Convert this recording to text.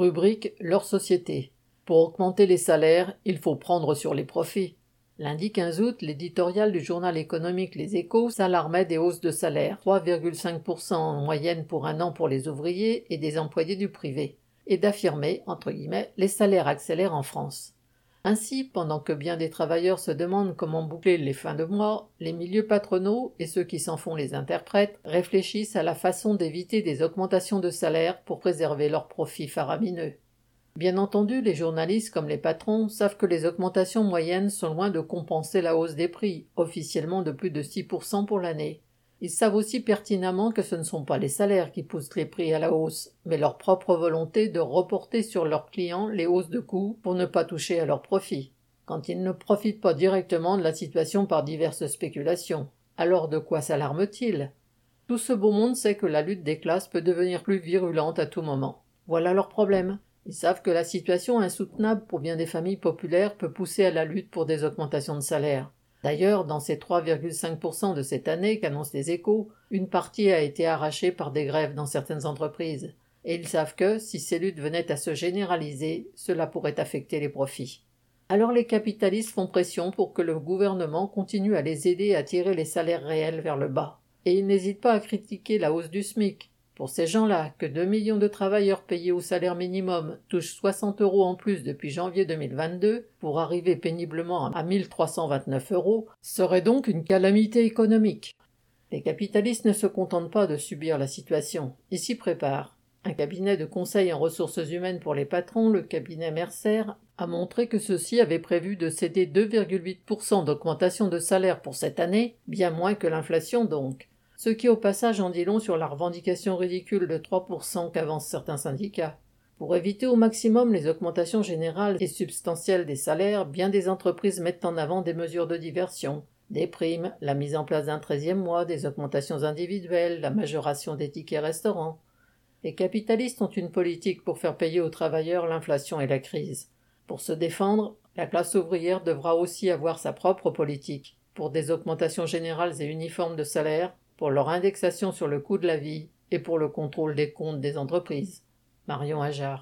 Rubrique Leur société. Pour augmenter les salaires, il faut prendre sur les profits. Lundi 15 août, l'éditorial du journal économique Les Échos s'alarmait des hausses de salaire, 3,5% en moyenne pour un an pour les ouvriers et des employés du privé, et d'affirmer, entre guillemets, les salaires accélèrent en France. Ainsi, pendant que bien des travailleurs se demandent comment boucler les fins de mois, les milieux patronaux et ceux qui s'en font les interprètes réfléchissent à la façon d'éviter des augmentations de salaire pour préserver leurs profits faramineux. Bien entendu, les journalistes comme les patrons savent que les augmentations moyennes sont loin de compenser la hausse des prix, officiellement de plus de 6% pour l'année. Ils savent aussi pertinemment que ce ne sont pas les salaires qui poussent les prix à la hausse, mais leur propre volonté de reporter sur leurs clients les hausses de coûts pour ne pas toucher à leurs profits. Quand ils ne profitent pas directement de la situation par diverses spéculations, alors de quoi s'alarment-ils? Tout ce beau monde sait que la lutte des classes peut devenir plus virulente à tout moment. Voilà leur problème. Ils savent que la situation insoutenable pour bien des familles populaires peut pousser à la lutte pour des augmentations de salaire. D'ailleurs, dans ces 3,5% de cette année qu'annoncent les échos, une partie a été arrachée par des grèves dans certaines entreprises. Et ils savent que, si ces luttes venaient à se généraliser, cela pourrait affecter les profits. Alors les capitalistes font pression pour que le gouvernement continue à les aider à tirer les salaires réels vers le bas. Et ils n'hésitent pas à critiquer la hausse du SMIC, pour ces gens-là, que 2 millions de travailleurs payés au salaire minimum touchent 60 euros en plus depuis janvier 2022 pour arriver péniblement à 1329 euros, serait donc une calamité économique. Les capitalistes ne se contentent pas de subir la situation, ils s'y préparent. Un cabinet de conseil en ressources humaines pour les patrons, le cabinet Mercer, a montré que ceux-ci avaient prévu de céder 2,8% d'augmentation de salaire pour cette année, bien moins que l'inflation donc ce qui au passage en dit long sur la revendication ridicule de 3% qu'avancent certains syndicats. Pour éviter au maximum les augmentations générales et substantielles des salaires, bien des entreprises mettent en avant des mesures de diversion, des primes, la mise en place d'un treizième mois, des augmentations individuelles, la majoration des tickets restaurants. Les capitalistes ont une politique pour faire payer aux travailleurs l'inflation et la crise. Pour se défendre, la classe ouvrière devra aussi avoir sa propre politique, pour des augmentations générales et uniformes de salaire, pour leur indexation sur le coût de la vie et pour le contrôle des comptes des entreprises. Marion Ajar.